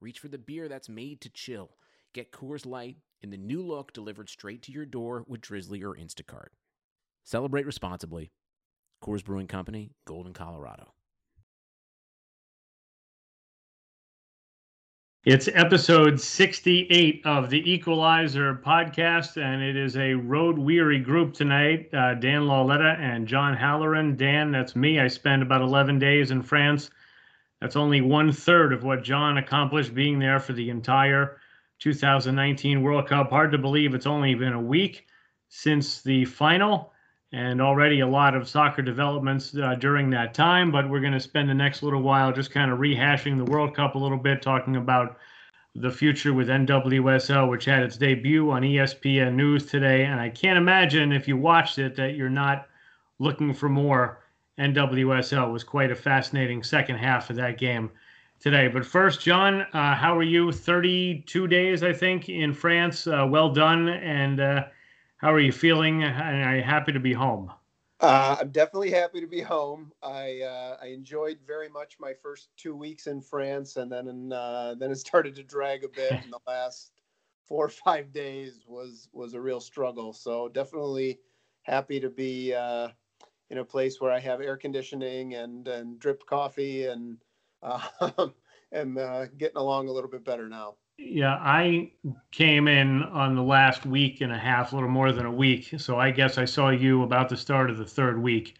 reach for the beer that's made to chill. Get Coors Light in the new look delivered straight to your door with Drizzly or Instacart. Celebrate responsibly. Coors Brewing Company, Golden, Colorado. It's episode 68 of the Equalizer podcast, and it is a road weary group tonight. Uh, Dan Lauletta and John Halloran. Dan, that's me. I spent about 11 days in France. That's only one third of what John accomplished being there for the entire 2019 World Cup. Hard to believe it's only been a week since the final, and already a lot of soccer developments uh, during that time. But we're going to spend the next little while just kind of rehashing the World Cup a little bit, talking about the future with NWSL, which had its debut on ESPN News today. And I can't imagine if you watched it that you're not looking for more. NWSL was quite a fascinating second half of that game today. But first, John, uh, how are you? 32 days, I think, in France. Uh, well done. And uh, how are you feeling? And are you happy to be home? Uh, I'm definitely happy to be home. I uh, I enjoyed very much my first two weeks in France, and then uh, then it started to drag a bit. in the last four or five days was was a real struggle. So definitely happy to be uh, in a place where I have air conditioning and and drip coffee and and uh, getting along a little bit better now. Yeah, I came in on the last week and a half, a little more than a week. So I guess I saw you about the start of the third week,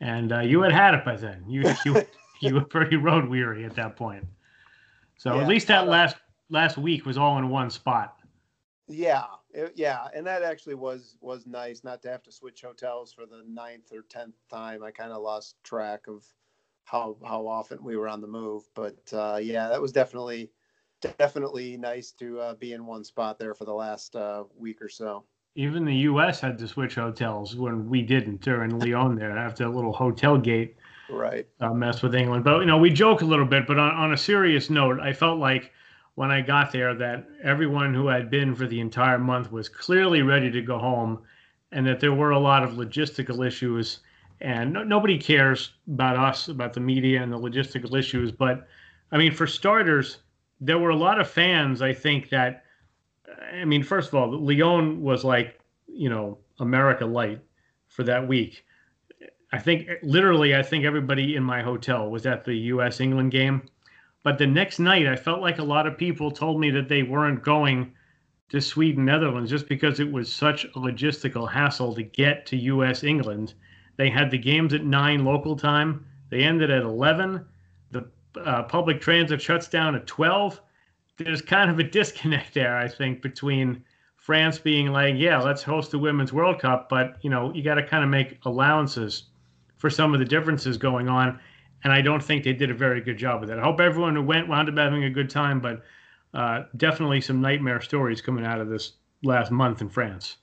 and uh, you had had it by then. You you you were pretty road weary at that point. So yeah, at least that uh, last last week was all in one spot. Yeah, it, yeah, and that actually was was nice not to have to switch hotels for the ninth or tenth time. I kind of lost track of how how often we were on the move, but uh, yeah, that was definitely definitely nice to uh, be in one spot there for the last uh, week or so. Even the U.S. had to switch hotels when we didn't during Lyon there after a little hotel gate right uh, mess with England. But you know, we joke a little bit. But on, on a serious note, I felt like when I got there that everyone who had been for the entire month was clearly ready to go home, and that there were a lot of logistical issues. And no, nobody cares about us, about the media and the logistical issues. But I mean, for starters there were a lot of fans, I think, that, I mean, first of all, Lyon was like, you know, America Light for that week. I think literally, I think everybody in my hotel was at the U.S. England game. But the next night, I felt like a lot of people told me that they weren't going to Sweden, Netherlands, just because it was such a logistical hassle to get to U.S. England. They had the games at nine local time. They ended at 11 uh, public transit shuts down at 12, there's kind of a disconnect there, I think, between France being like, yeah, let's host the Women's World Cup, but, you know, you got to kind of make allowances for some of the differences going on. And I don't think they did a very good job with that. I hope everyone who went wound up having a good time, but uh, definitely some nightmare stories coming out of this last month in France.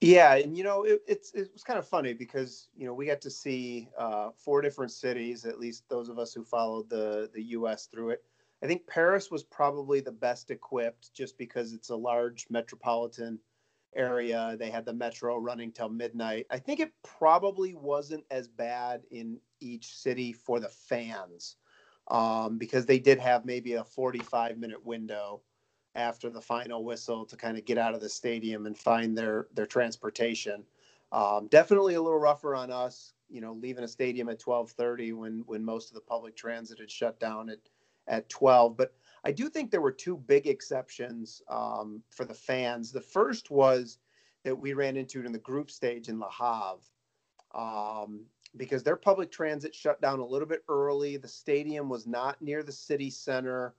Yeah, and you know it, it's it was kind of funny because you know we got to see uh, four different cities. At least those of us who followed the the U.S. through it. I think Paris was probably the best equipped, just because it's a large metropolitan area. They had the metro running till midnight. I think it probably wasn't as bad in each city for the fans um, because they did have maybe a 45 minute window after the final whistle to kind of get out of the stadium and find their their transportation. Um, definitely a little rougher on us, you know, leaving a stadium at 12:30 when when most of the public transit had shut down at at 12. But I do think there were two big exceptions um, for the fans. The first was that we ran into it in the group stage in La Havre. Um, because their public transit shut down a little bit early. The stadium was not near the city center.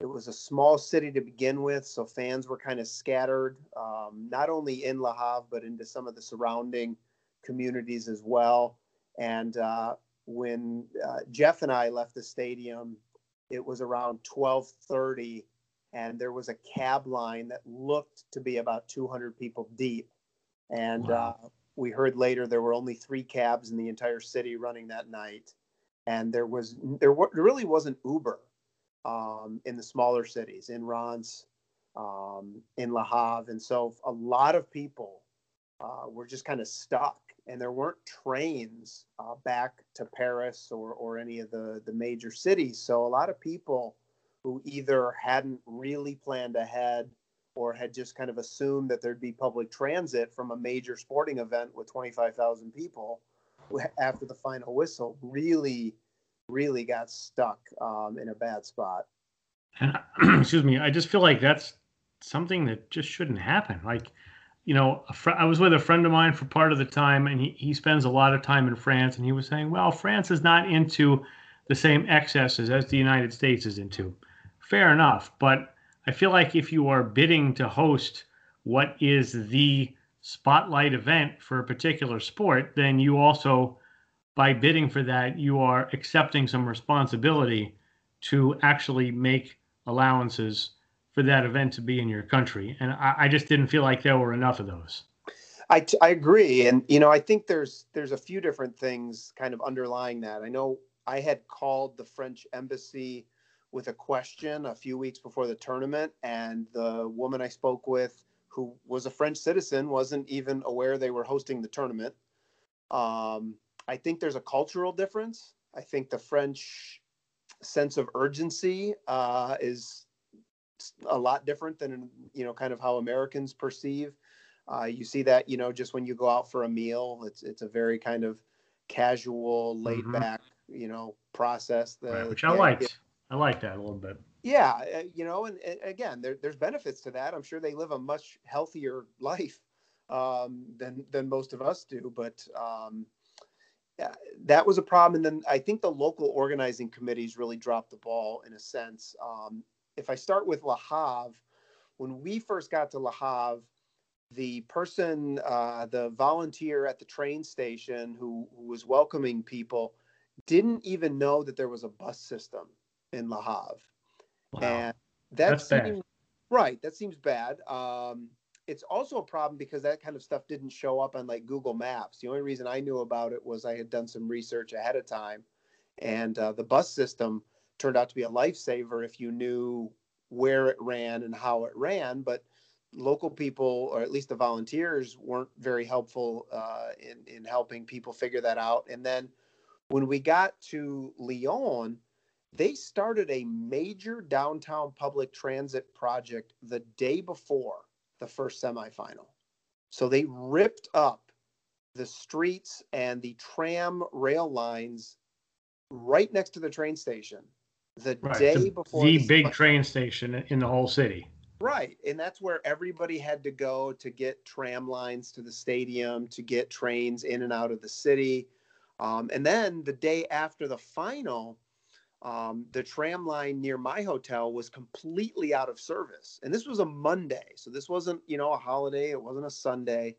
It was a small city to begin with, so fans were kind of scattered, um, not only in La Havre, but into some of the surrounding communities as well. And uh, when uh, Jeff and I left the stadium, it was around 12:30, and there was a cab line that looked to be about 200 people deep. And wow. uh, we heard later there were only three cabs in the entire city running that night, and there was there, there really wasn't Uber um, in the smaller cities in Reims, um, in La Havre, and so a lot of people uh, were just kind of stuck, and there weren't trains uh, back to Paris or or any of the the major cities. So a lot of people who either hadn't really planned ahead or had just kind of assumed that there'd be public transit from a major sporting event with 25,000 people after the final whistle really, really got stuck um, in a bad spot. And excuse me, I just feel like that's something that just shouldn't happen. Like, you know, fr- I was with a friend of mine for part of the time, and he, he spends a lot of time in France, and he was saying, well, France is not into the same excesses as the United States is into. Fair enough, but I feel like if you are bidding to host what is the spotlight event for a particular sport, then you also, by bidding for that, you are accepting some responsibility to actually make allowances for that event to be in your country. And I, I just didn't feel like there were enough of those. I, t- I agree. And, you know, I think there's there's a few different things kind of underlying that. I know I had called the French embassy with a question a few weeks before the tournament, and the woman I spoke with, who was a French citizen, wasn't even aware they were hosting the tournament. Um, I think there's a cultural difference. I think the French sense of urgency uh, is a lot different than you know kind of how Americans perceive. Uh, you see that you know just when you go out for a meal, it's it's a very kind of casual, laid mm-hmm. back you know process. Right, which I liked. I like that a little bit. Yeah, uh, you know, and, and again, there, there's benefits to that. I'm sure they live a much healthier life um, than than most of us do. But um, yeah, that was a problem. And then I think the local organizing committees really dropped the ball in a sense. Um, if I start with La Havre, when we first got to La Havre, the person, uh, the volunteer at the train station who, who was welcoming people, didn't even know that there was a bus system in La Havre. Wow. And that That's seems, bad. right. That seems bad. Um, it's also a problem because that kind of stuff didn't show up on like Google Maps. The only reason I knew about it was I had done some research ahead of time, and uh, the bus system turned out to be a lifesaver if you knew where it ran and how it ran. But local people, or at least the volunteers, weren't very helpful uh, in in helping people figure that out. And then when we got to Lyon, they started a major downtown public transit project the day before the first semifinal. So they ripped up the streets and the tram rail lines right next to the train station the right. day the, before the, the big train station in the whole city. Right. And that's where everybody had to go to get tram lines to the stadium, to get trains in and out of the city. Um, and then the day after the final, um, the tram line near my hotel was completely out of service. And this was a Monday. So this wasn't, you know, a holiday. It wasn't a Sunday.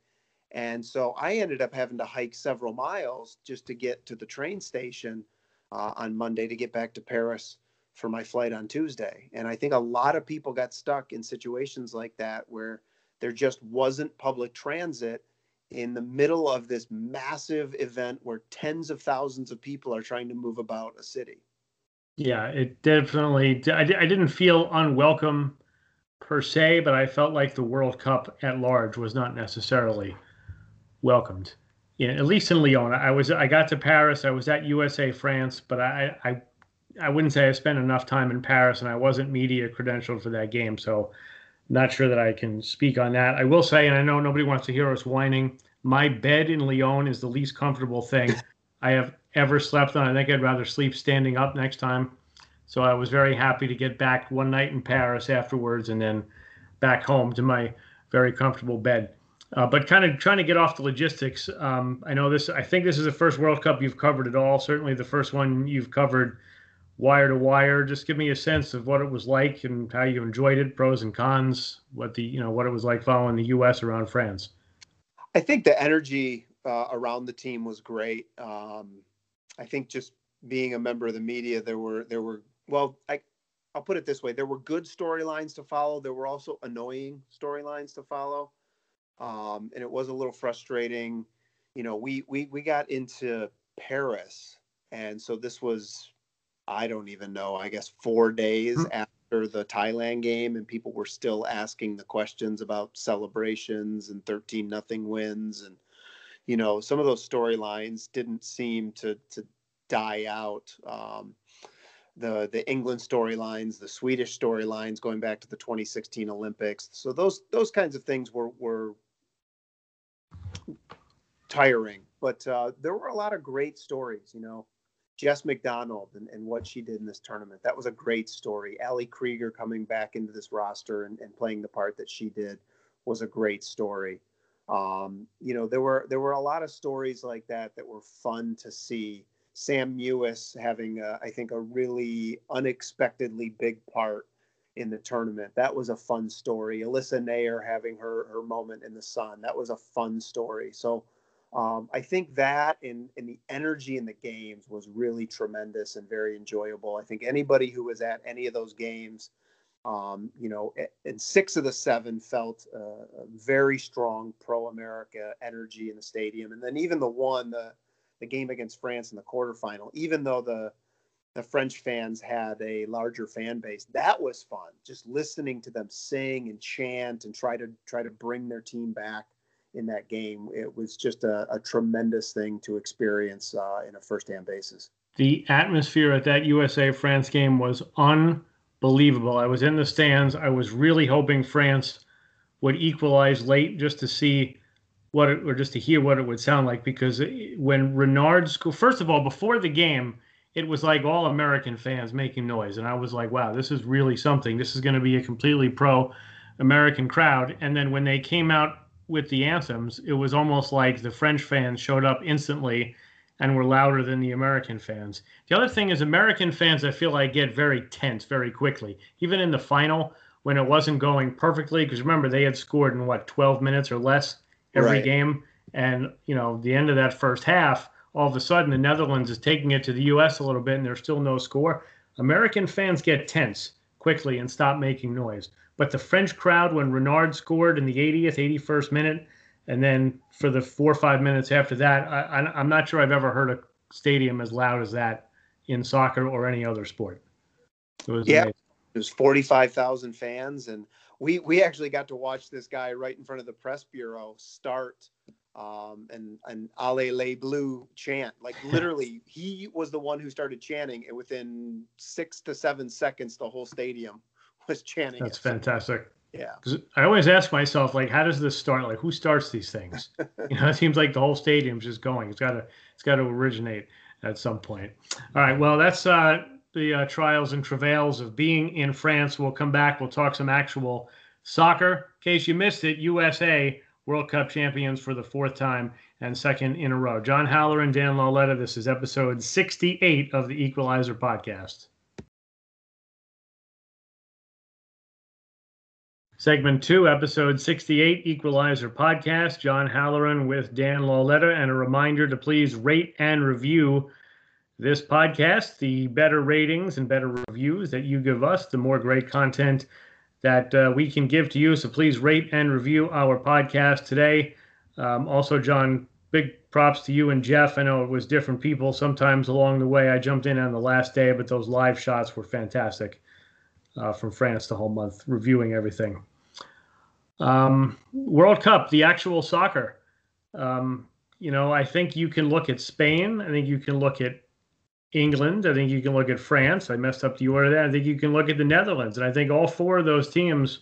And so I ended up having to hike several miles just to get to the train station uh, on Monday to get back to Paris for my flight on Tuesday. And I think a lot of people got stuck in situations like that where there just wasn't public transit in the middle of this massive event where tens of thousands of people are trying to move about a city. Yeah, it definitely. I, I didn't feel unwelcome per se, but I felt like the World Cup at large was not necessarily welcomed. Yeah, at least in Lyon. I was. I got to Paris. I was at USA France, but I, I, I wouldn't say I spent enough time in Paris, and I wasn't media credentialed for that game, so not sure that I can speak on that. I will say, and I know nobody wants to hear us whining. My bed in Lyon is the least comfortable thing I have ever slept on. I think I'd rather sleep standing up next time. So I was very happy to get back one night in Paris afterwards and then back home to my very comfortable bed. Uh, but kind of trying to get off the logistics. Um, I know this. I think this is the first World Cup you've covered at all. Certainly the first one you've covered wire to wire. Just give me a sense of what it was like and how you enjoyed it, pros and cons. What the you know what it was like following the U.S. around France. I think the energy uh, around the team was great. Um, I think just being a member of the media, there were there were well, I I'll put it this way: there were good storylines to follow. There were also annoying storylines to follow, um, and it was a little frustrating. You know, we we we got into Paris, and so this was, I don't even know. I guess four days mm-hmm. after the Thailand game, and people were still asking the questions about celebrations and thirteen nothing wins, and you know, some of those storylines didn't seem to to die out. Um, the the England storylines, the Swedish storylines going back to the 2016 Olympics. So those those kinds of things were were tiring, but uh, there were a lot of great stories. You know, Jess McDonald and, and what she did in this tournament. That was a great story. Ali Krieger coming back into this roster and, and playing the part that she did was a great story. Um, you know, there were there were a lot of stories like that that were fun to see Sam Mewis having, a, I think, a really unexpectedly big part in the tournament. That was a fun story. Alyssa Naeher having her her moment in the sun. That was a fun story. So um, I think that in in the energy in the games was really tremendous and very enjoyable. I think anybody who was at any of those games, um, you know, and six of the seven felt a very strong pro America energy in the stadium, and then even the one the the game against France in the quarterfinal, even though the the French fans had a larger fan base. That was fun. Just listening to them sing and chant and try to try to bring their team back in that game. It was just a, a tremendous thing to experience uh, in a first-hand basis. The atmosphere at that USA France game was unbelievable. I was in the stands. I was really hoping France would equalize late just to see what it, or just to hear what it would sound like because when Renard school first of all before the game it was like all American fans making noise and I was like wow this is really something this is going to be a completely pro American crowd and then when they came out with the anthems it was almost like the French fans showed up instantly and were louder than the American fans. The other thing is American fans I feel like get very tense very quickly even in the final when it wasn't going perfectly because remember they had scored in what 12 minutes or less every right. game. And you know, the end of that first half, all of a sudden the Netherlands is taking it to the U.S. a little bit, and there's still no score. American fans get tense quickly and stop making noise. But the French crowd, when Renard scored in the 80th, 81st minute, and then for the four or five minutes after that, I, am not sure I've ever heard a stadium as loud as that in soccer or any other sport. It was yeah, amazing. it was 45,000 fans, and we we actually got to watch this guy right in front of the press bureau start um, and an "Allez les Bleus" chant. Like literally, he was the one who started chanting, and within six to seven seconds, the whole stadium was chanting. That's it. fantastic. Yeah, because I always ask myself, like, how does this start? Like, who starts these things? you know, it seems like the whole stadium's just going. It's got to, it's got to originate at some point. All right, well, that's uh, the uh, trials and travails of being in France. We'll come back. We'll talk some actual soccer. In case you missed it, USA World Cup champions for the fourth time and second in a row. John Halloran and Dan Lauletta. This is episode 68 of the Equalizer podcast. Segment two, episode 68, Equalizer podcast. John Halloran with Dan Lauletta. And a reminder to please rate and review this podcast. The better ratings and better reviews that you give us, the more great content that uh, we can give to you. So please rate and review our podcast today. Um, also, John, big props to you and Jeff. I know it was different people sometimes along the way. I jumped in on the last day, but those live shots were fantastic uh, from France the whole month, reviewing everything. Um, World Cup, the actual soccer. Um, you know, I think you can look at Spain. I think you can look at England. I think you can look at France. I messed up the order there. I think you can look at the Netherlands. And I think all four of those teams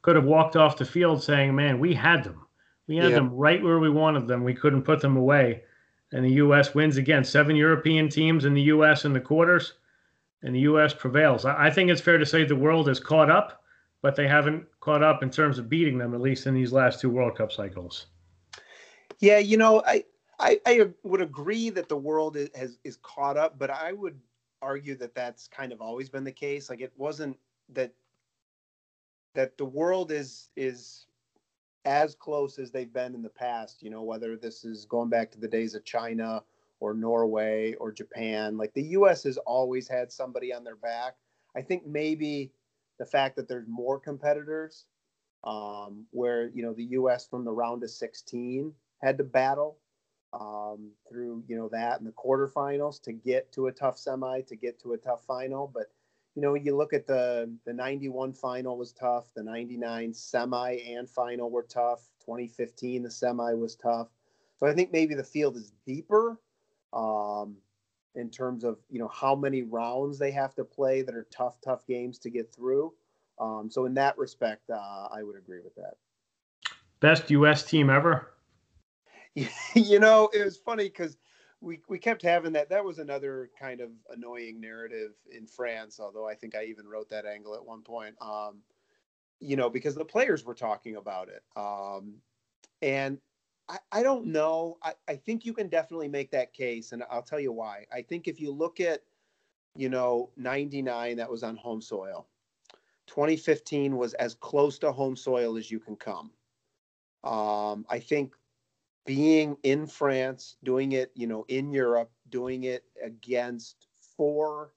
could have walked off the field saying, man, we had them. We had yeah. them right where we wanted them. We couldn't put them away. And the U.S. wins again. Seven European teams in the U.S. in the quarters, and the U.S. prevails. I think it's fair to say the world has caught up, but they haven't caught up in terms of beating them, at least in these last two World Cup cycles. Yeah, you know, I, I, I would agree that the world is, has is caught up, but I would argue that that's kind of always been the case. Like it wasn't that that the world is is as close as they've been in the past. You know, whether this is going back to the days of China or Norway or Japan. Like the U.S. has always had somebody on their back. I think maybe the fact that there's more competitors, um, where you know the U.S. from the round of 16 had to battle um, through you know that and the quarterfinals to get to a tough semi to get to a tough final. But you know you look at the the 91 final was tough, the 99 semi and final were tough. 2015 the semi was tough. So I think maybe the field is deeper um, in terms of you know how many rounds they have to play that are tough, tough games to get through. Um, so in that respect, uh, I would agree with that. Best U.S. team ever. you know, it was funny because we we kept having that. That was another kind of annoying narrative in France. Although I think I even wrote that angle at one point. Um, you know, because the players were talking about it. Um, and I, I don't know. I, I think you can definitely make that case, and I'll tell you why. I think if you look at, you know, 99, that was on home soil. 2015 was as close to home soil as you can come. Um, I think being in France, doing it, you know, in Europe, doing it against four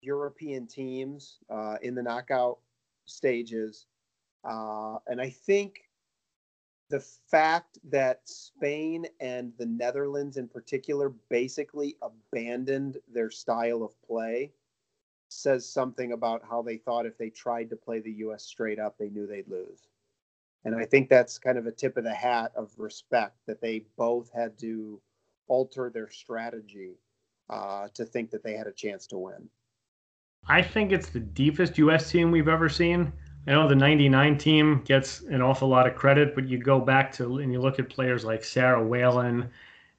European teams uh, in the knockout stages, uh, and I think the fact that Spain and the Netherlands in particular basically abandoned their style of play says something about how they thought if they tried to play the US straight up, they knew they'd lose. And I think that's kind of a tip of the hat of respect that they both had to alter their strategy uh, to think that they had a chance to win. I think it's the deepest U.S. team we've ever seen. I know the 99 team gets an awful lot of credit, but you go back to and you look at players like Sara Whalen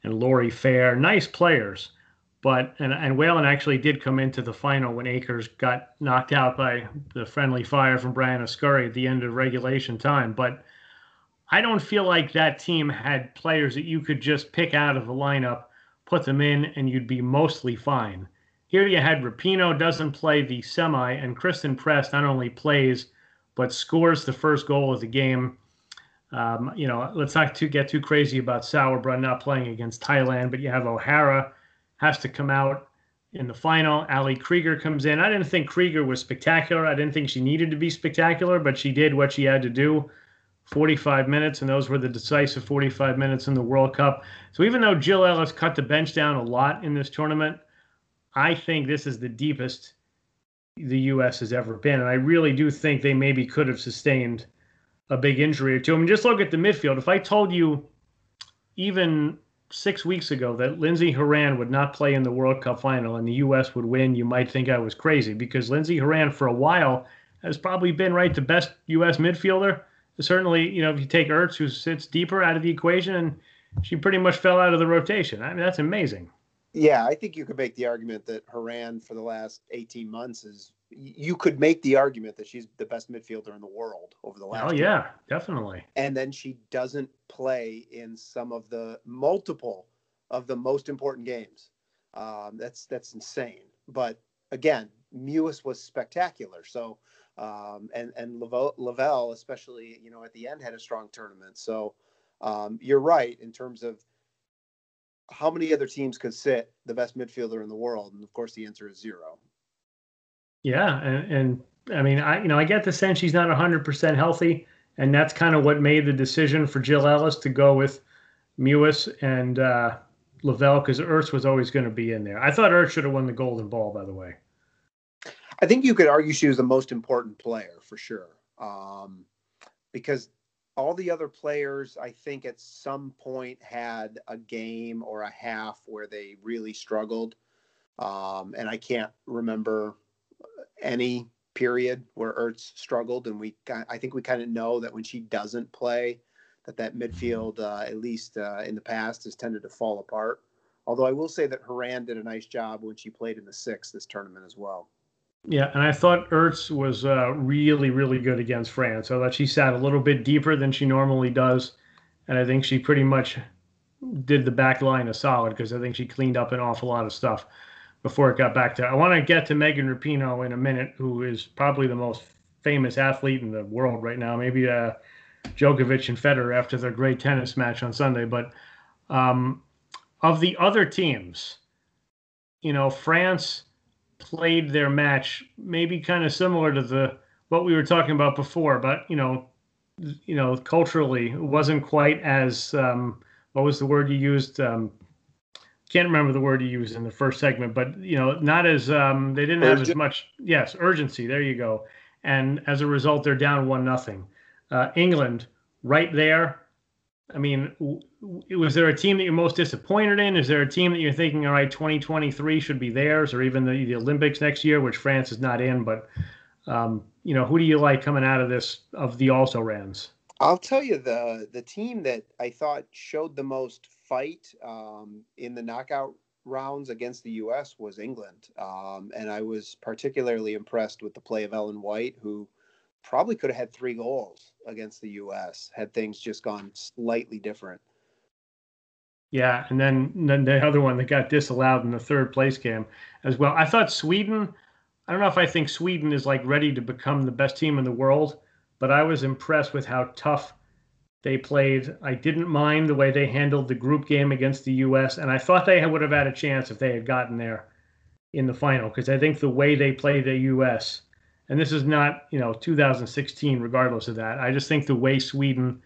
and Lorrie Fair, nice players. But and, and Whalen actually did come into the final when Akers got knocked out by the friendly fire from Briana Scurry at the end of regulation time. But I don't feel like that team had players that you could just pick out of the lineup, put them in, and you'd be mostly fine. Here you had Rapinoe doesn't play the semi, and Christen Press not only plays but scores the first goal of the game. Um, you know, let's not too, get too crazy about Sauerbrunn not playing against Thailand, but you have O'Hara has to come out in the final. Ali Krieger comes in. I didn't think Krieger was spectacular. I didn't think she needed to be spectacular, but she did what she had to do. 45 minutes, and those were the decisive 45 minutes in the World Cup. So even though Jill Ellis cut the bench down a lot in this tournament, I think this is the deepest the U.S. has ever been. And I really do think they maybe could have sustained a big injury or two. I mean, just look at the midfield. If I told you even six weeks ago that Lindsey Horan would not play in the World Cup final and the U.S. would win, you might think I was crazy because Lindsey Horan, for a while, has probably been right the best U.S. midfielder. Certainly, you know, if you take Ertz, who sits deeper out of the equation, and she pretty much fell out of the rotation. I mean, that's amazing. Yeah, I think you could make the argument that Horan for the last 18 months is you could make the argument that she's the best midfielder in the world over the last Oh yeah, year. definitely. And then she doesn't play in some of the multiple of the most important games. Um, that's that's insane. But again, Mewis was spectacular. So um, and and Lavelle, especially you know at the end had a strong tournament. So um, you're right in terms of how many other teams could sit the best midfielder in the world? And of course, the answer is zero. Yeah, and, and I mean, I you know I get the sense she's not hundred percent healthy, and that's kind of what made the decision for Jill Ellis to go with Mewis and uh, Lavelle because Ertz was always going to be in there. I thought Ertz should have won the Golden Ball, by the way. I think you could argue she was the most important player for sure, um, because all the other players, I think, at some point had a game or a half where they really struggled. Um, and I can't remember any period where Ertz struggled. And we, I think we kind of know that when she doesn't play, that that midfield, uh, at least uh, in the past, has tended to fall apart. Although I will say that Horan did a nice job when she played in the six this tournament as well. Yeah, and I thought Ertz was uh, really, really good against France. I thought she sat a little bit deeper than she normally does, and I think she pretty much did the back line a solid because I think she cleaned up an awful lot of stuff before it got back to. I want to get to Megan Rapinoe in a minute, who is probably the most famous athlete in the world right now. Maybe uh, Djokovic and Federer after their great tennis match on Sunday. But um, of the other teams, you know, France played their match maybe kind of similar to the what we were talking about before, but you know, you know, culturally it wasn't quite as um, what was the word you used? Um, can't remember the word you used in the first segment, but you know, not as um, they didn't Urgent. have as much. Yes, urgency. There you go. And as a result, they're down one nothing. Uh, England, right there. I mean, was there a team that you're most disappointed in? Is there a team that you're thinking, all right, 2023 should be theirs, or even the, the Olympics next year, which France is not in? But um, you know, who do you like coming out of this of the also rans? I'll tell you the the team that I thought showed the most fight um, in the knockout rounds against the U.S. was England, um, and I was particularly impressed with the play of Ellen White, who probably could have had three goals against the U.S. had things just gone slightly different. Yeah, and then, then the other one that got disallowed in the third place game as well. I thought Sweden. I don't know if I think Sweden is like ready to become the best team in the world, but I was impressed with how tough they played. I didn't mind the way they handled the group game against the U.S., and I thought they would have had a chance if they had gotten there in the final because I think the way they played the U.S. and this is not you know 2016, regardless of that. I just think the way Sweden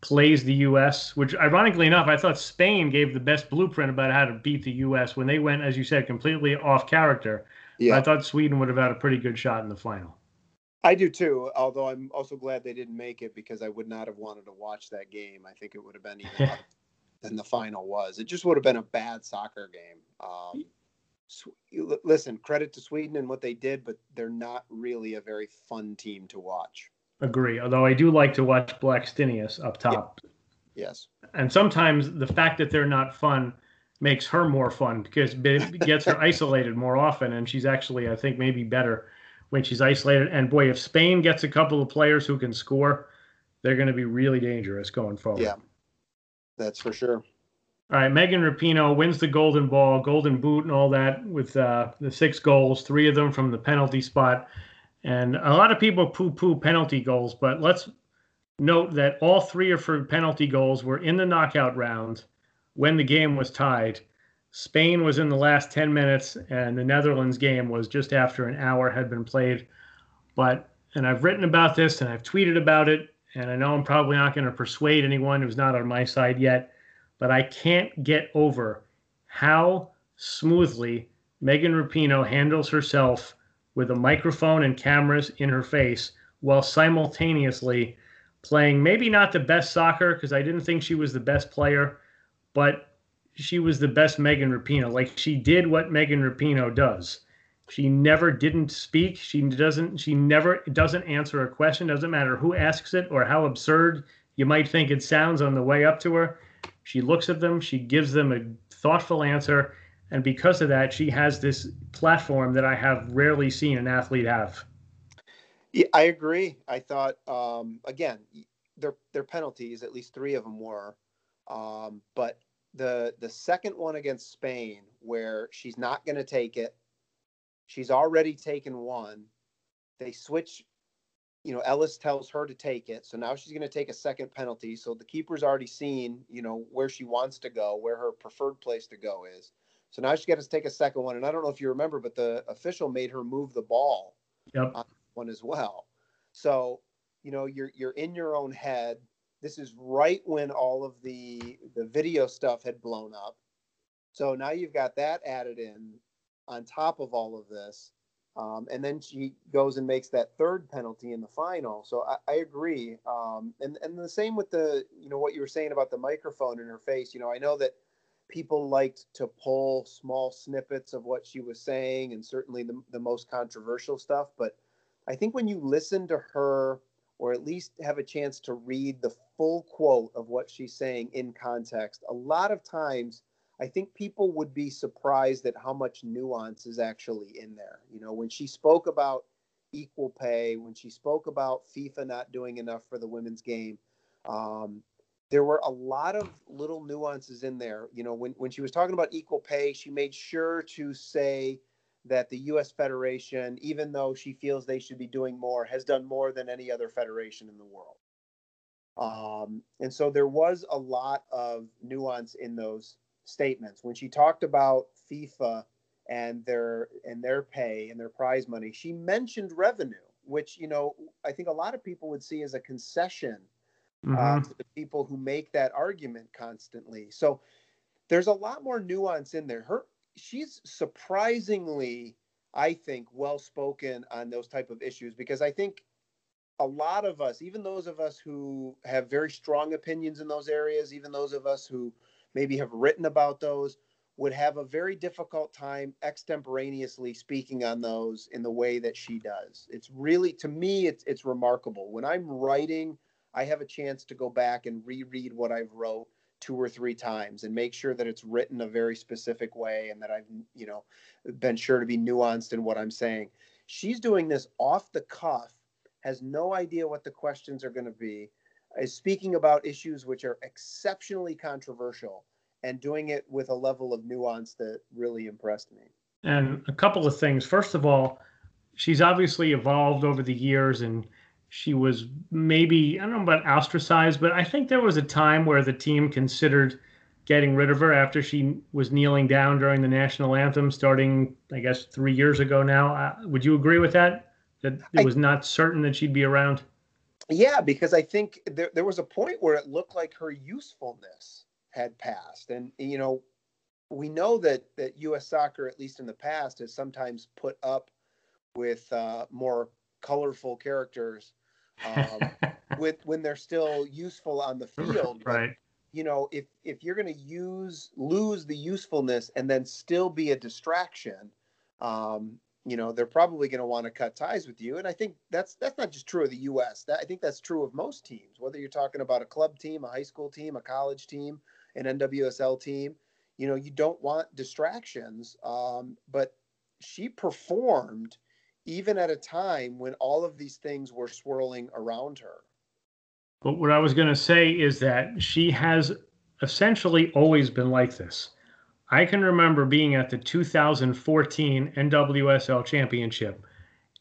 plays the U.S., which ironically enough, I thought Spain gave the best blueprint about how to beat the U.S. when they went, as you said, completely off character. Yeah. I thought Sweden would have had a pretty good shot in the final. I do too. Although I'm also glad they didn't make it because I would not have wanted to watch that game. I think it would have been even than the final was. It just would have been a bad soccer game. Um, listen, credit to Sweden and what they did, but they're not really a very fun team to watch. Agree. Although I do like to watch Blackstenius up top. Yeah. Yes. And sometimes the fact that they're not fun makes her more fun because it gets her isolated more often, and she's actually, I think, maybe better when she's isolated. And boy, if Spain gets a couple of players who can score, they're going to be really dangerous going forward. Yeah, that's for sure. All right, Megan Rapinoe wins the Golden Ball, Golden Boot, and all that with uh, the six goals, three of them from the penalty spot. And a lot of people poo-poo penalty goals, but let's note that all three of her penalty goals were in the knockout round when the game was tied. Spain was in the last 10 minutes, and the Netherlands game was just after an hour had been played. But, and I've written about this and I've tweeted about it, and I know I'm probably not going to persuade anyone who's not on my side yet, but I can't get over how smoothly Megan Rapinoe handles herself with a microphone and cameras in her face while simultaneously playing maybe not the best soccer because I didn't think she was the best player, but she was the best Megan Rapinoe. Like she did what Megan Rapinoe does. She never didn't speak. She doesn't. She never doesn't answer a question. Doesn't matter who asks it or how absurd you might think it sounds on the way up to her. She looks at them. She gives them a thoughtful answer, and because of that, she has this platform that I have rarely seen an athlete have. Yeah, I agree. I thought um, again, their their penalties, at least three of them were, um, but the the second one against Spain, where she's not going to take it, she's already taken one. They switch. You know, Ellis tells her to take it, so now she's going to take a second penalty. So the keeper's already seen, you know, where she wants to go, where her preferred place to go is. So now she gets to take a second one, and I don't know if you remember, but the official made her move the ball yep. on one as well. So you know, you're you're in your own head this is right when all of the the video stuff had blown up. So now you've got that added in on top of all of this. Um, and then she goes and makes that third penalty in the final. So I, I agree. Um, and and the same with the you know what you were saying about the microphone in her face. You know I know that people liked to pull small snippets of what she was saying, and certainly the the most controversial stuff. But I think when you listen to her or at least have a chance to read the full quote of what she's saying in context. A lot of times, I think people would be surprised at how much nuance is actually in there. You know, when she spoke about equal pay, when she spoke about FIFA not doing enough for the women's game, um, there were a lot of little nuances in there. You know, when, when she was talking about equal pay, she made sure to say, that the U.S. Federation, even though she feels they should be doing more, has done more than any other federation in the world. Um, and so there was a lot of nuance in those statements. When she talked about FIFA and their and their pay and their prize money. She mentioned revenue, which you know I think a lot of people would see as a concession mm-hmm. uh, to the people who make that argument constantly. So there's a lot more nuance in there. Her she's surprisingly, I think, well spoken on those type of issues because I think a lot of us, even those of us who have very strong opinions in those areas, even those of us who maybe have written about those, would have a very difficult time extemporaneously speaking on those in the way that she does. It's really to me it's it's remarkable. When I'm writing, I have a chance to go back and reread what I've wrote two or three times and make sure that it's written a very specific way and that I've you know been sure to be nuanced in what I'm saying. She's doing this off the cuff, has no idea what the questions are going to be, is speaking about issues which are exceptionally controversial and doing it with a level of nuance that really impressed me. And a couple of things. First of all, she's obviously evolved over the years and she was maybe, I don't know about ostracized, but I think there was a time where the team considered getting rid of her after she was kneeling down during the national anthem starting, I guess, three years ago now. Uh, would you agree with that? That it I, was not certain that she'd be around? Yeah, because I think there, there was a point where it looked like her usefulness had passed. And you know, we know that that U.S. soccer, at least in the past, has sometimes put up with uh, more colorful characters um, with when they're still useful on the field. Right. But, you know, if if you're going to use lose the usefulness and then still be a distraction, um, you know, they're probably going to want to cut ties with you. And I think that's that's not just true of the U.S. That I think that's true of most teams, whether you're talking about a club team, a high school team, a college team an NWSL team. You know, you don't want distractions. Um, but she performed even at a time when all of these things were swirling around her. But what I was going to say is that she has essentially always been like this. I can remember being at the 2014 NWSL Championship,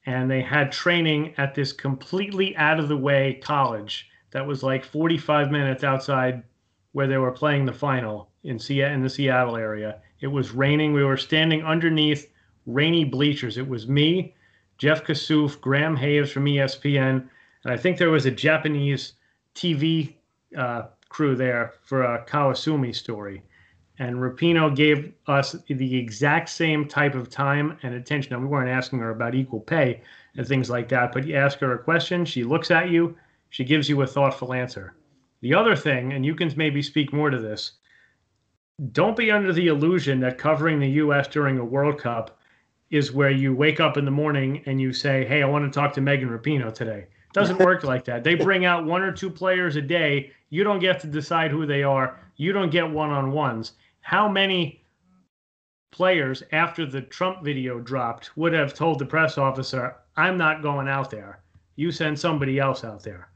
and they had training at this completely out of the way college that was like 45 minutes outside where they were playing the final in in the Seattle area. It was raining. We were standing underneath rainy bleachers. It was me, Jeff Kassouf, Graham Hays from ESPN, and I think there was a Japanese TV uh, crew there for a Kawasumi story. And Rapinoe gave us the exact same type of time and attention. Now, we weren't asking her about equal pay and things like that, but you ask her a question, she looks at you, she gives you a thoughtful answer. The other thing, and you can maybe speak more to this, don't be under the illusion that covering the U.S. during a World Cup is where you wake up in the morning and you say, "Hey, I want to talk to Megan Rapinoe today." It doesn't work like that. They bring out one or two players a day. You don't get to decide who they are. You don't get one-on-ones. How many players after the Trump video dropped would have told the press officer, "I'm not going out there. You send somebody else out there."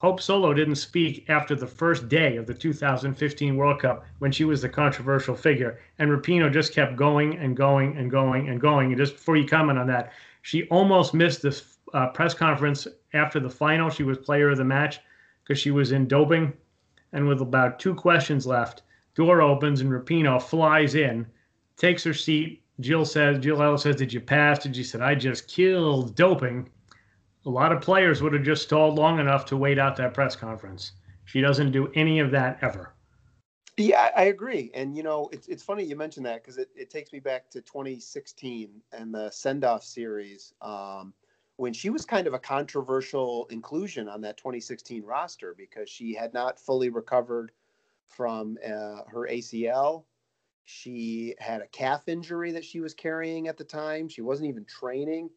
Hope Solo didn't speak after the first day of the 2015 World Cup when she was the controversial figure. And Rapinoe just kept going and going and going and going. And just before you comment on that, she almost missed this uh, press conference after the final. She was player of the match because she was in doping. And with about two questions left, door opens and Rapinoe flies in, takes her seat. Jill says, Jill Ellis says, Did you pass? And she said, I just killed doping a lot of players would have just stalled long enough to wait out that press conference. She doesn't do any of that ever. Yeah, I agree. And you know, it's it's funny you mentioned that because it, it takes me back to 2016 and the send off series um, when she was kind of a controversial inclusion on that 2016 roster because she had not fully recovered from uh, her ACL. She had a calf injury that she was carrying at the time. She wasn't even training.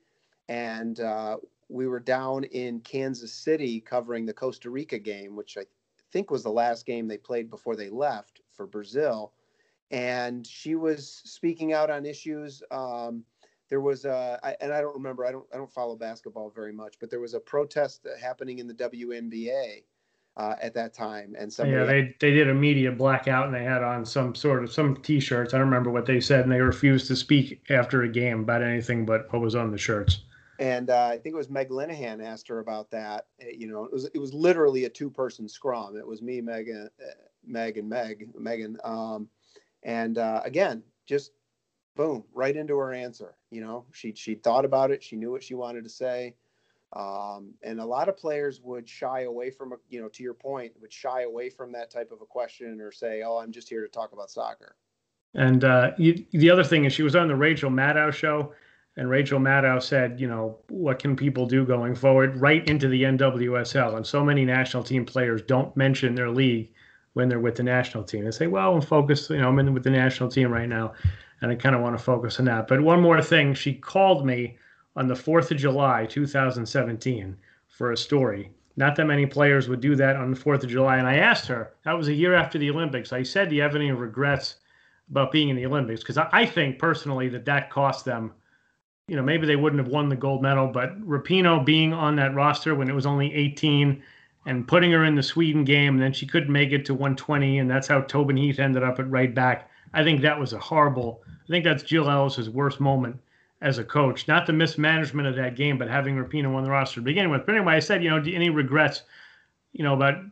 And uh, we were down in Kansas City covering the Costa Rica game, which I think was the last game they played before they left for Brazil. And she was speaking out on issues. Um, there was a, I, and I don't remember. I don't. I don't follow basketball very much, but there was a protest happening in the WNBA uh, at that time, and somebody, yeah, they they did a media blackout, and they had on some sort of some T-shirts. I don't remember what they said, and they refused to speak after a game about anything but what was on the shirts and uh, I think it was Meg Linehan asked her about that. Eh, you know, it was it was literally a two person scrum. It was me, Megan, uh, Meg, and Meg, Megan. Um, and uh, again, just boom, right into her answer. You know, she she thought about it. She knew what she wanted to say. Um, and a lot of players would shy away from, a, you know, to your point, would shy away from that type of a question or say, "Oh, I'm just here to talk about soccer." And uh, you, the other thing is, she was on the Rachel Maddow show, and Rachel Maddow said, you know, what can people do going forward? Right into the NWSL, and so many national team players don't mention their league when they're with the national team. They say, "Well, I'm focused. You know, I'm in with the national team right now, and I kind of want to focus on that." But one more thing, she called me on the 4th of July, 2017, for a story. Not that many players would do that on the 4th of July. And I asked her, that was a year after the Olympics. I said, Do you have any regrets about being in the Olympics? Because I think personally that that cost them, you know, maybe they wouldn't have won the gold medal, but Rapinoe being on that roster when it was only 18 and putting her in the Sweden game, and then she couldn't make it to 120, and that's how Tobin Heath ended up at right back. I think that was a horrible, I think that's Jill Ellis's worst moment as a coach. Not the mismanagement of that game, but having Rapinoe on the roster to begin with. But anyway, I said, you know, any regrets, you know, about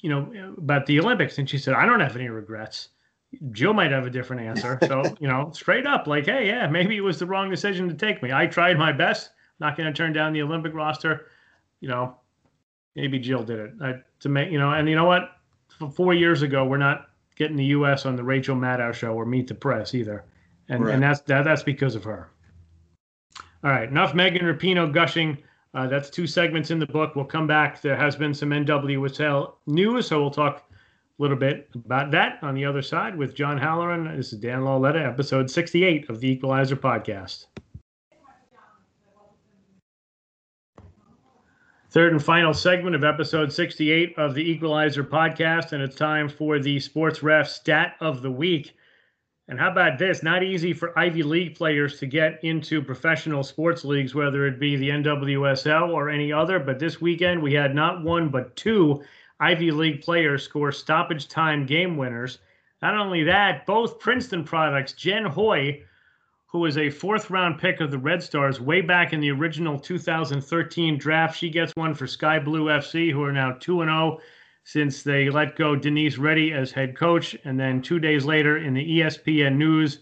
you know about the Olympics? And she said, I don't have any regrets. Jill might have a different answer. So you know, straight up, like, hey, yeah, maybe it was the wrong decision to take me. I tried my best. Not going to turn down the Olympic roster. You know, maybe Jill did it I, to make you know. And you know what? Four years ago, we're not getting the U.S. on the Rachel Maddow show or Meet the Press either, and right. and that's that, that's because of her. All right, enough Megan Rapinoe gushing. Uh, that's two segments in the book. We'll come back. There has been some NWSL news, so we'll talk a little bit about that on the other side with John Halloran. This is Dan Lauletta, episode 68 of the Equalizer podcast. Third and final segment of episode 68 of the Equalizer podcast, and it's time for the Sports Ref Stat of the Week. And how about this? Not easy for Ivy League players to get into professional sports leagues, whether it be the NWSL or any other. But this weekend, we had not one, but two Ivy League players score stoppage time game winners. Not only that, both Princeton products, Jen Hoy, who was a fourth round pick of the Red Stars way back in the original 2013 draft, she gets one for Sky Blue FC, who are now 2 0 since they let go Denise Reddy as head coach. And then two days later, in the ESPN News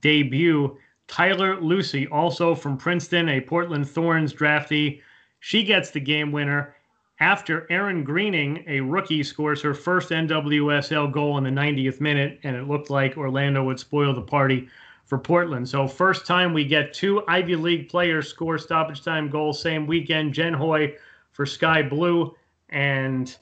debut, Tyler Lussi, also from Princeton, a Portland Thorns draftee, she gets the game winner after Erin Greening, a rookie, scores her first NWSL goal in the 90th minute, and it looked like Orlando would spoil the party for Portland. So, first time we get two Ivy League players score stoppage time goals same weekend. Jen Hoy for Sky Blue and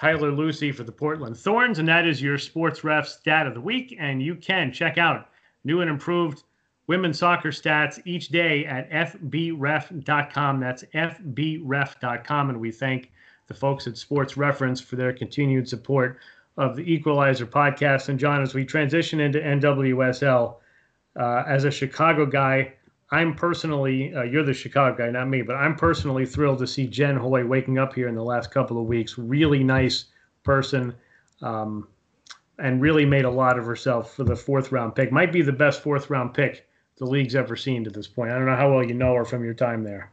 Tyler Lussi for the Portland Thorns, and that is your sports ref stat of the week. And you can check out new and improved women's soccer stats each day at fbref.com. That's fbref.com. And we thank the folks at Sports Reference for their continued support of the Equalizer podcast. And John, as we transition into NWSL, uh, as a Chicago guy, I'm personally, uh, you're the Chicago guy, not me, but I'm personally thrilled to see Jen Hoy waking up here in the last couple of weeks. Really nice person, um, and really made a lot of herself for the fourth round pick. Might be the best fourth round pick the league's ever seen to this point. I don't know how well you know her from your time there.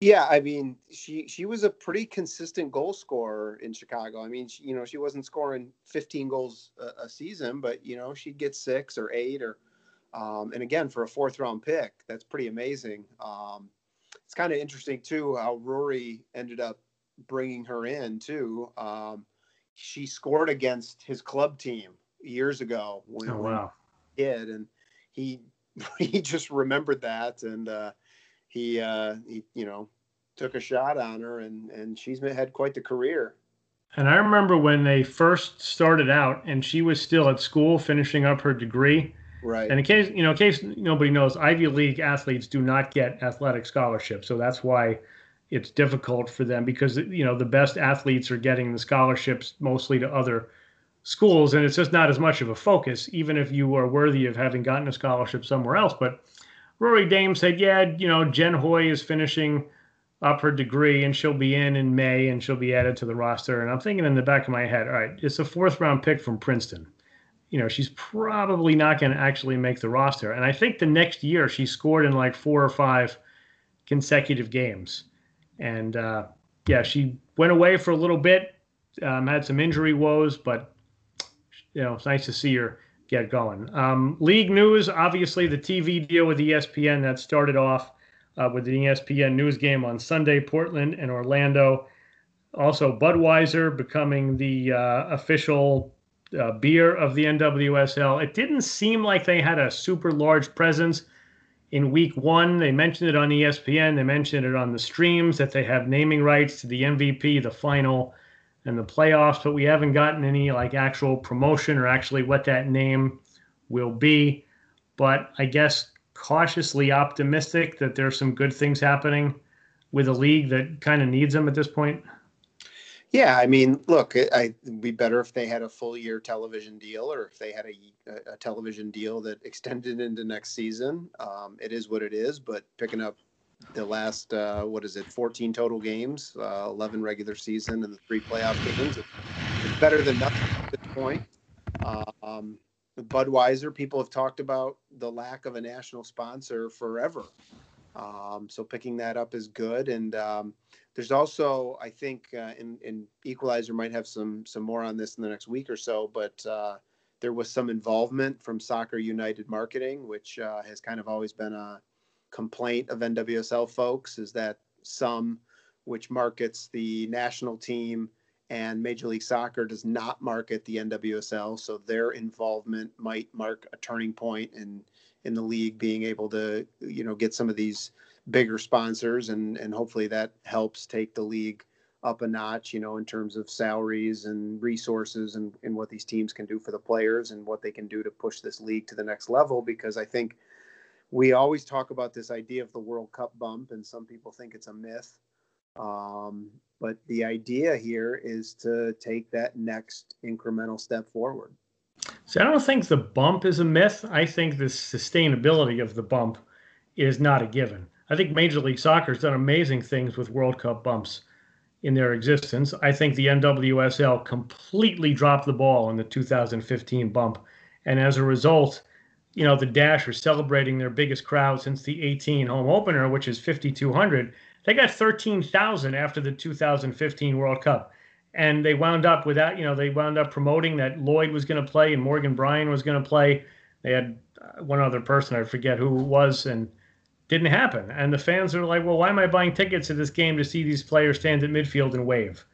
Yeah, I mean, she she was a pretty consistent goal scorer in Chicago. I mean, she, you know, she wasn't scoring 15 goals a, a season, but you know, she'd get six or eight or um, and again, for a fourth round pick, that's pretty amazing. Um, it's kind of interesting too how Rory ended up bringing her in too. Um, she scored against his club team years ago when, oh, wow. he did, and he he just remembered that, and uh, he uh, he you know took a shot on her, and and she's had quite the career. And I remember when they first started out, and she was still at school finishing up her degree Right. And in case you know, in case nobody knows, Ivy League athletes do not get athletic scholarships, so that's why it's difficult for them because you know the best athletes are getting the scholarships mostly to other schools, and it's just not as much of a focus, even if you are worthy of having gotten a scholarship somewhere else. But Rory Dames said, yeah, you know, Jen Hoy is finishing up her degree and she'll be in in May and she'll be added to the roster. And I'm thinking in the back of my head, all right, it's a fourth round pick from Princeton you know, she's probably not going to actually make the roster. And I think the next year she scored in like four or five consecutive games. And uh, yeah, she went away for a little bit, um, had some injury woes, but you know, it's nice to see her get going. Um, league news, obviously, the TV deal with ESPN that started off uh, with the ESPN news game on Sunday, Portland and Orlando. Also, Budweiser becoming the uh, official uh, beer of the NWSL. It didn't seem like they had a super large presence in week one. They mentioned it on ESPN, they mentioned it on the streams that they have naming rights to the MVP, the final, and the playoffs, but we haven't gotten any like actual promotion or actually what that name will be. But I guess cautiously optimistic that there's some good things happening with a league that kind of needs them at this point. Yeah, I mean, look, it, I, it'd be better if they had a full year television deal or if they had a, a television deal that extended into next season. Um, it is what it is, but picking up the last, uh, what is it, 14 total games, uh, 11 regular season, and the three playoff games, it's, it's better than nothing at this point. Um, Budweiser, people have talked about the lack of a national sponsor forever. Um, so picking that up is good. And um, there's also, I think, uh, in, Equalizer might have some some more on this in the next week or so, but uh, there was some involvement from Soccer United Marketing, which uh, has kind of always been a complaint of NWSL folks, is that some which markets the national team and Major League Soccer does not market the NWSL, so their involvement might mark a turning point in in the league being able to you know get some of these bigger sponsors and and hopefully that helps take the league up a notch you know in terms of salaries and resources and, and what these teams can do for the players and what they can do to push this league to the next level because i think we always talk about this idea of the world cup bump and some people think it's a myth um, but the idea here is to take that next incremental step forward so I don't think the bump is a myth. I think the sustainability of the bump is not a given. I think Major League Soccer has done amazing things with World Cup bumps in their existence. I think the NWSL completely dropped the ball in the 2015 bump. And as a result, you know, the Dash are celebrating their biggest crowd since the 18 home opener, which is 5,200. They got 13,000 after the 2015 World Cup and they wound up without you know they wound up promoting that Lloyd was going to play and Morgan Brian was going to play. They had uh, one other person I forget who it was and didn't happen. And the fans are like, well, why am I buying tickets to this game to see these players stand at midfield and wave?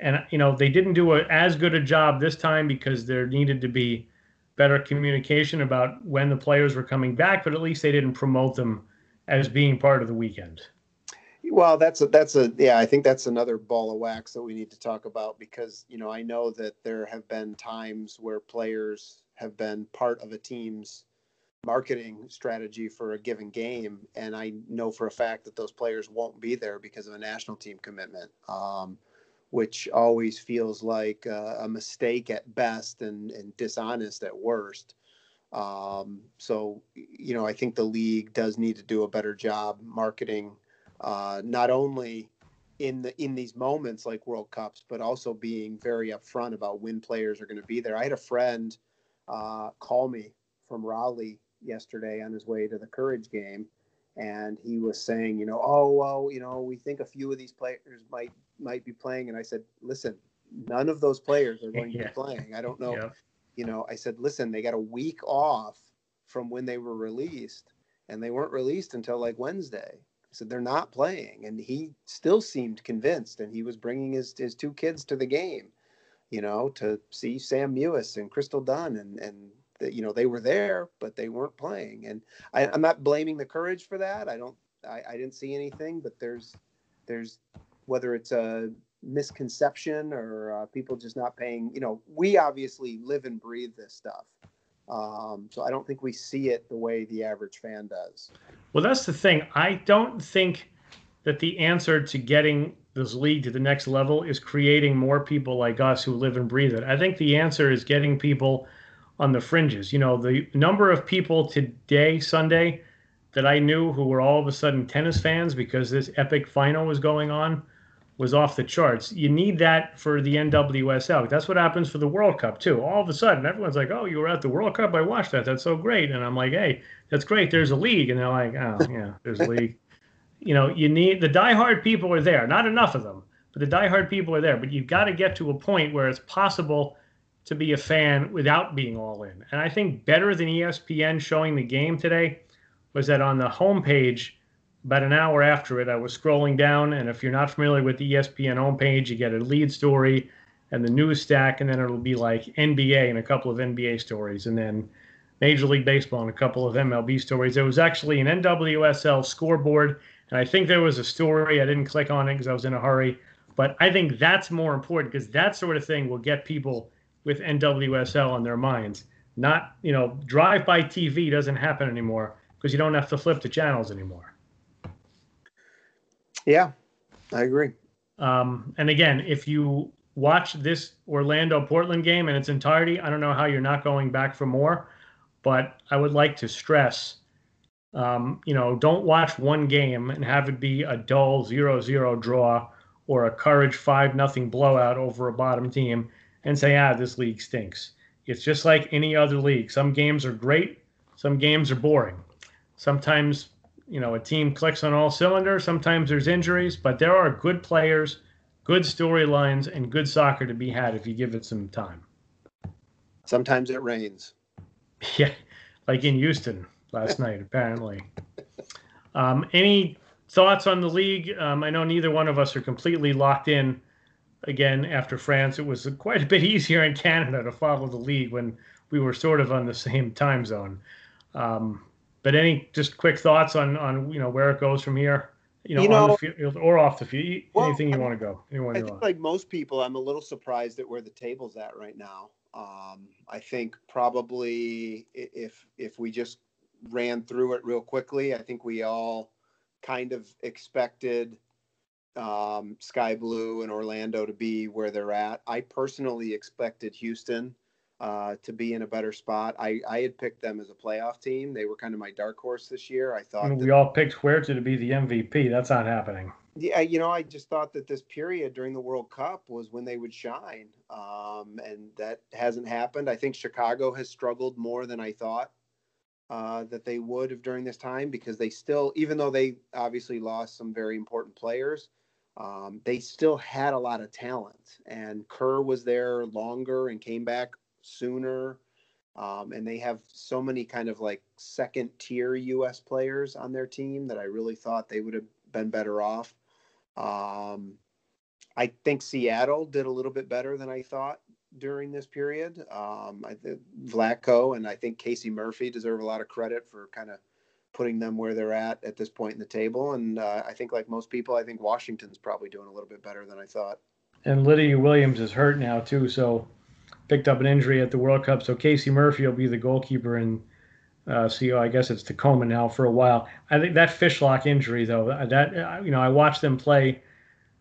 And you know they didn't do a, as good a job this time because there needed to be better communication about when the players were coming back, but at least they didn't promote them as being part of the weekend. Well, that's a that's a yeah. I think that's another ball of wax that we need to talk about because you know I know that there have been times where players have been part of a team's marketing strategy for a given game, and I know for a fact that those players won't be there because of a national team commitment, um, which always feels like a, mistake at best and, and dishonest at worst. Um, so you know I think the league does need to do a better job marketing uh, not only in the in these moments like World Cups, but also being very upfront about when players are going to be there. I had a friend uh, call me from Raleigh yesterday on his way to the Courage game, and he was saying, you know, oh well, you know, we think a few of these players might might be playing, and I said, listen, none of those players are going to be playing. I don't know, yeah. you know. I said, listen, they got a week off from when they were released, and they weren't released until like Wednesday I said they're not playing, and he still seemed convinced, and he was bringing his his two kids to the game, you know, to see Sam Mewis and Crystal Dunn, and and the, you know they were there, but they weren't playing, and I, I'm not blaming the courage for that. I don't, I, I didn't see anything, but there's there's whether it's a misconception or uh, people just not paying. You know, we obviously live and breathe this stuff. Um, so I don't think we see it the way the average fan does. Well, that's the thing. I don't think that the answer to getting this league to the next level is creating more people like us who live and breathe it. I think the answer is getting people on the fringes. You know, the number of people today, Sunday, that I knew who were all of a sudden tennis fans because this epic final was going on was off the charts. You need that for the NWSL. That's what happens for the World Cup too. All of a sudden, everyone's like, "Oh, you were at the World Cup? I watched that. That's so great." And I'm like, "Hey, that's great. There's a league." And they're like, "Oh, yeah, there's a league." you know, you need the diehard people are there. Not enough of them, but the diehard people are there. But you've got to get to a point where it's possible to be a fan without being all in. And I think better than ESPN showing the game today was that on the homepage, about an hour after it, I was scrolling down. And if you're not familiar with the ESPN homepage, you get a lead story and the news stack, and then it'll be like NBA and a couple of NBA stories, and then Major League Baseball and a couple of MLB stories. There was actually an NWSL scoreboard, and I think there was a story. I didn't click on it because I was in a hurry. But I think that's more important because that sort of thing will get people with NWSL on their minds. Not, you know, drive by TV doesn't happen anymore because you don't have to flip the channels anymore. Yeah, I agree. Um, and again, if you watch this Orlando Portland game in its entirety, I don't know how you're not going back for more, but I would like to stress um, you know, don't watch one game and have it be a dull 0 0 draw or a courage 5 nothing blowout over a bottom team and say, ah, this league stinks. It's just like any other league. Some games are great, some games are boring. Sometimes, you know, a team clicks on all cylinders, sometimes there's injuries, but there are good players, good storylines, and good soccer to be had if you give it some time. Sometimes it rains. Yeah, like in Houston last night, apparently. Um, any thoughts on the league? Um, I know neither one of us are completely locked in again after France. It was quite a bit easier in Canada to follow the league when we were sort of on the same time zone. Um, but any just quick thoughts on on you know where it goes from here? You know, you know on the field or off the field. Well, anything you want to go. Anyone I think, like most people, I'm a little surprised at where the table's at right now. Um, I think probably if if we just ran through it real quickly, I think we all kind of expected um, Sky Blue and Orlando to be where they're at. I personally expected Houston uh, to be in a better spot. I, I had picked them as a playoff team. They were kind of my dark horse this year. I thought I mean, we all picked Huerta to be the MVP. That's not happening. Yeah, you know, I just thought that this period during the World Cup was when they would shine, um, and that hasn't happened. I think Chicago has struggled more than I thought uh, that they would have during this time because they still, even though they obviously lost some very important players, um, they still had a lot of talent, and Kerr was there longer and came back sooner. Um, and they have so many kind of like second tier U.S. players on their team that I really thought they would have been better off. Um, I think Seattle did a little bit better than I thought during this period. Um, I think Vlatko and I think Casey Murphy deserve a lot of credit for kind of putting them where they're at at this point in the table. And uh, I think, like most people, I think Washington's probably doing a little bit better than I thought. And Lydia Williams is hurt now too, so picked up an injury at the World Cup. So Casey Murphy will be the goalkeeper in uh, CO. I guess it's Tacoma now for a while. I think that fishlock injury though, that you know, I watched them play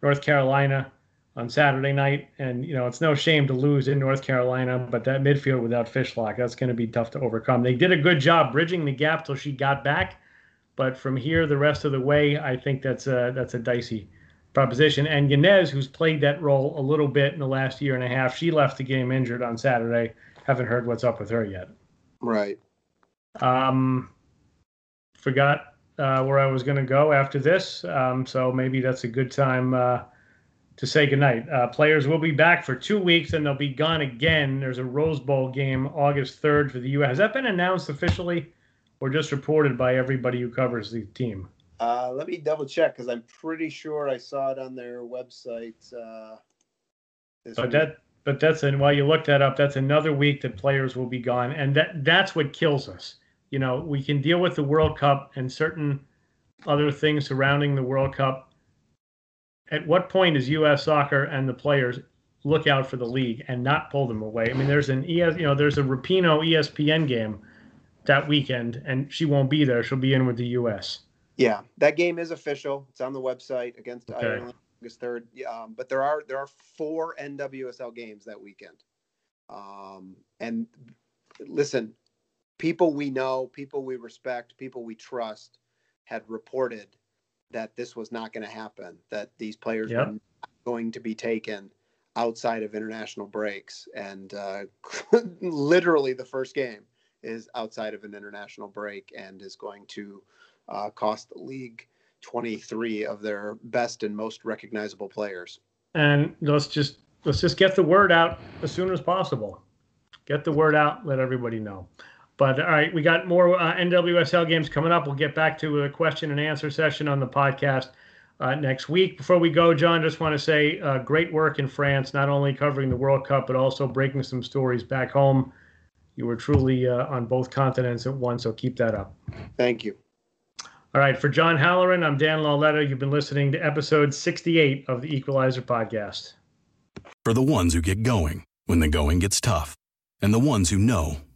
North Carolina on Saturday night, and you know, it's no shame to lose in North Carolina, but that midfield without fishlock, that's going to be tough to overcome. They did a good job bridging the gap till she got back, but from here the rest of the way, I think that's a that's a dicey proposition. And Yanez, who's played that role a little bit in the last year and a half, she left the game injured on Saturday. Haven't heard what's up with her yet. Right. Um, forgot uh, where I was going to go after this, um, so maybe that's a good time uh, to say goodnight. Uh, players will be back for two weeks and they'll be gone again. There's a Rose Bowl game August 3rd for the U.S. Has that been announced officially or just reported by everybody who covers the team? Uh, let me double check because I'm pretty sure I saw it on their website. Uh, but week. that, but that's and while you look that up, that's another week that players will be gone, and that that's what kills us. You know, we can deal with the World Cup and certain other things surrounding the World Cup. At what point is U.S. soccer and the players look out for the league and not pull them away? I mean, there's an ES, you know, there's a Rapinoe ESPN game that weekend, and she won't be there. She'll be in with the U.S. Yeah, that game is official. It's on the website against okay. Ireland August third. Um, but there are there are four NWSL games that weekend. Um, and listen, people we know, people we respect, people we trust, had reported that this was not going to happen. That these players yep. were not going to be taken outside of international breaks, and uh, literally the first game is outside of an international break and is going to uh, cost the league 23 of their best and most recognizable players. And let's just let's just get the word out as soon as possible. Get the word out. Let everybody know. But all right, we got more uh, NWSL games coming up. We'll get back to a question and answer session on the podcast uh, next week. Before we go, John, just want to say uh, great work in France, not only covering the World Cup, but also breaking some stories back home. You were truly uh, on both continents at once, so keep that up. Thank you. All right, for John Halloran, I'm Dan Lauletta. You've been listening to episode 68 of the Equalizer podcast. For the ones who get going when the going gets tough, and the ones who know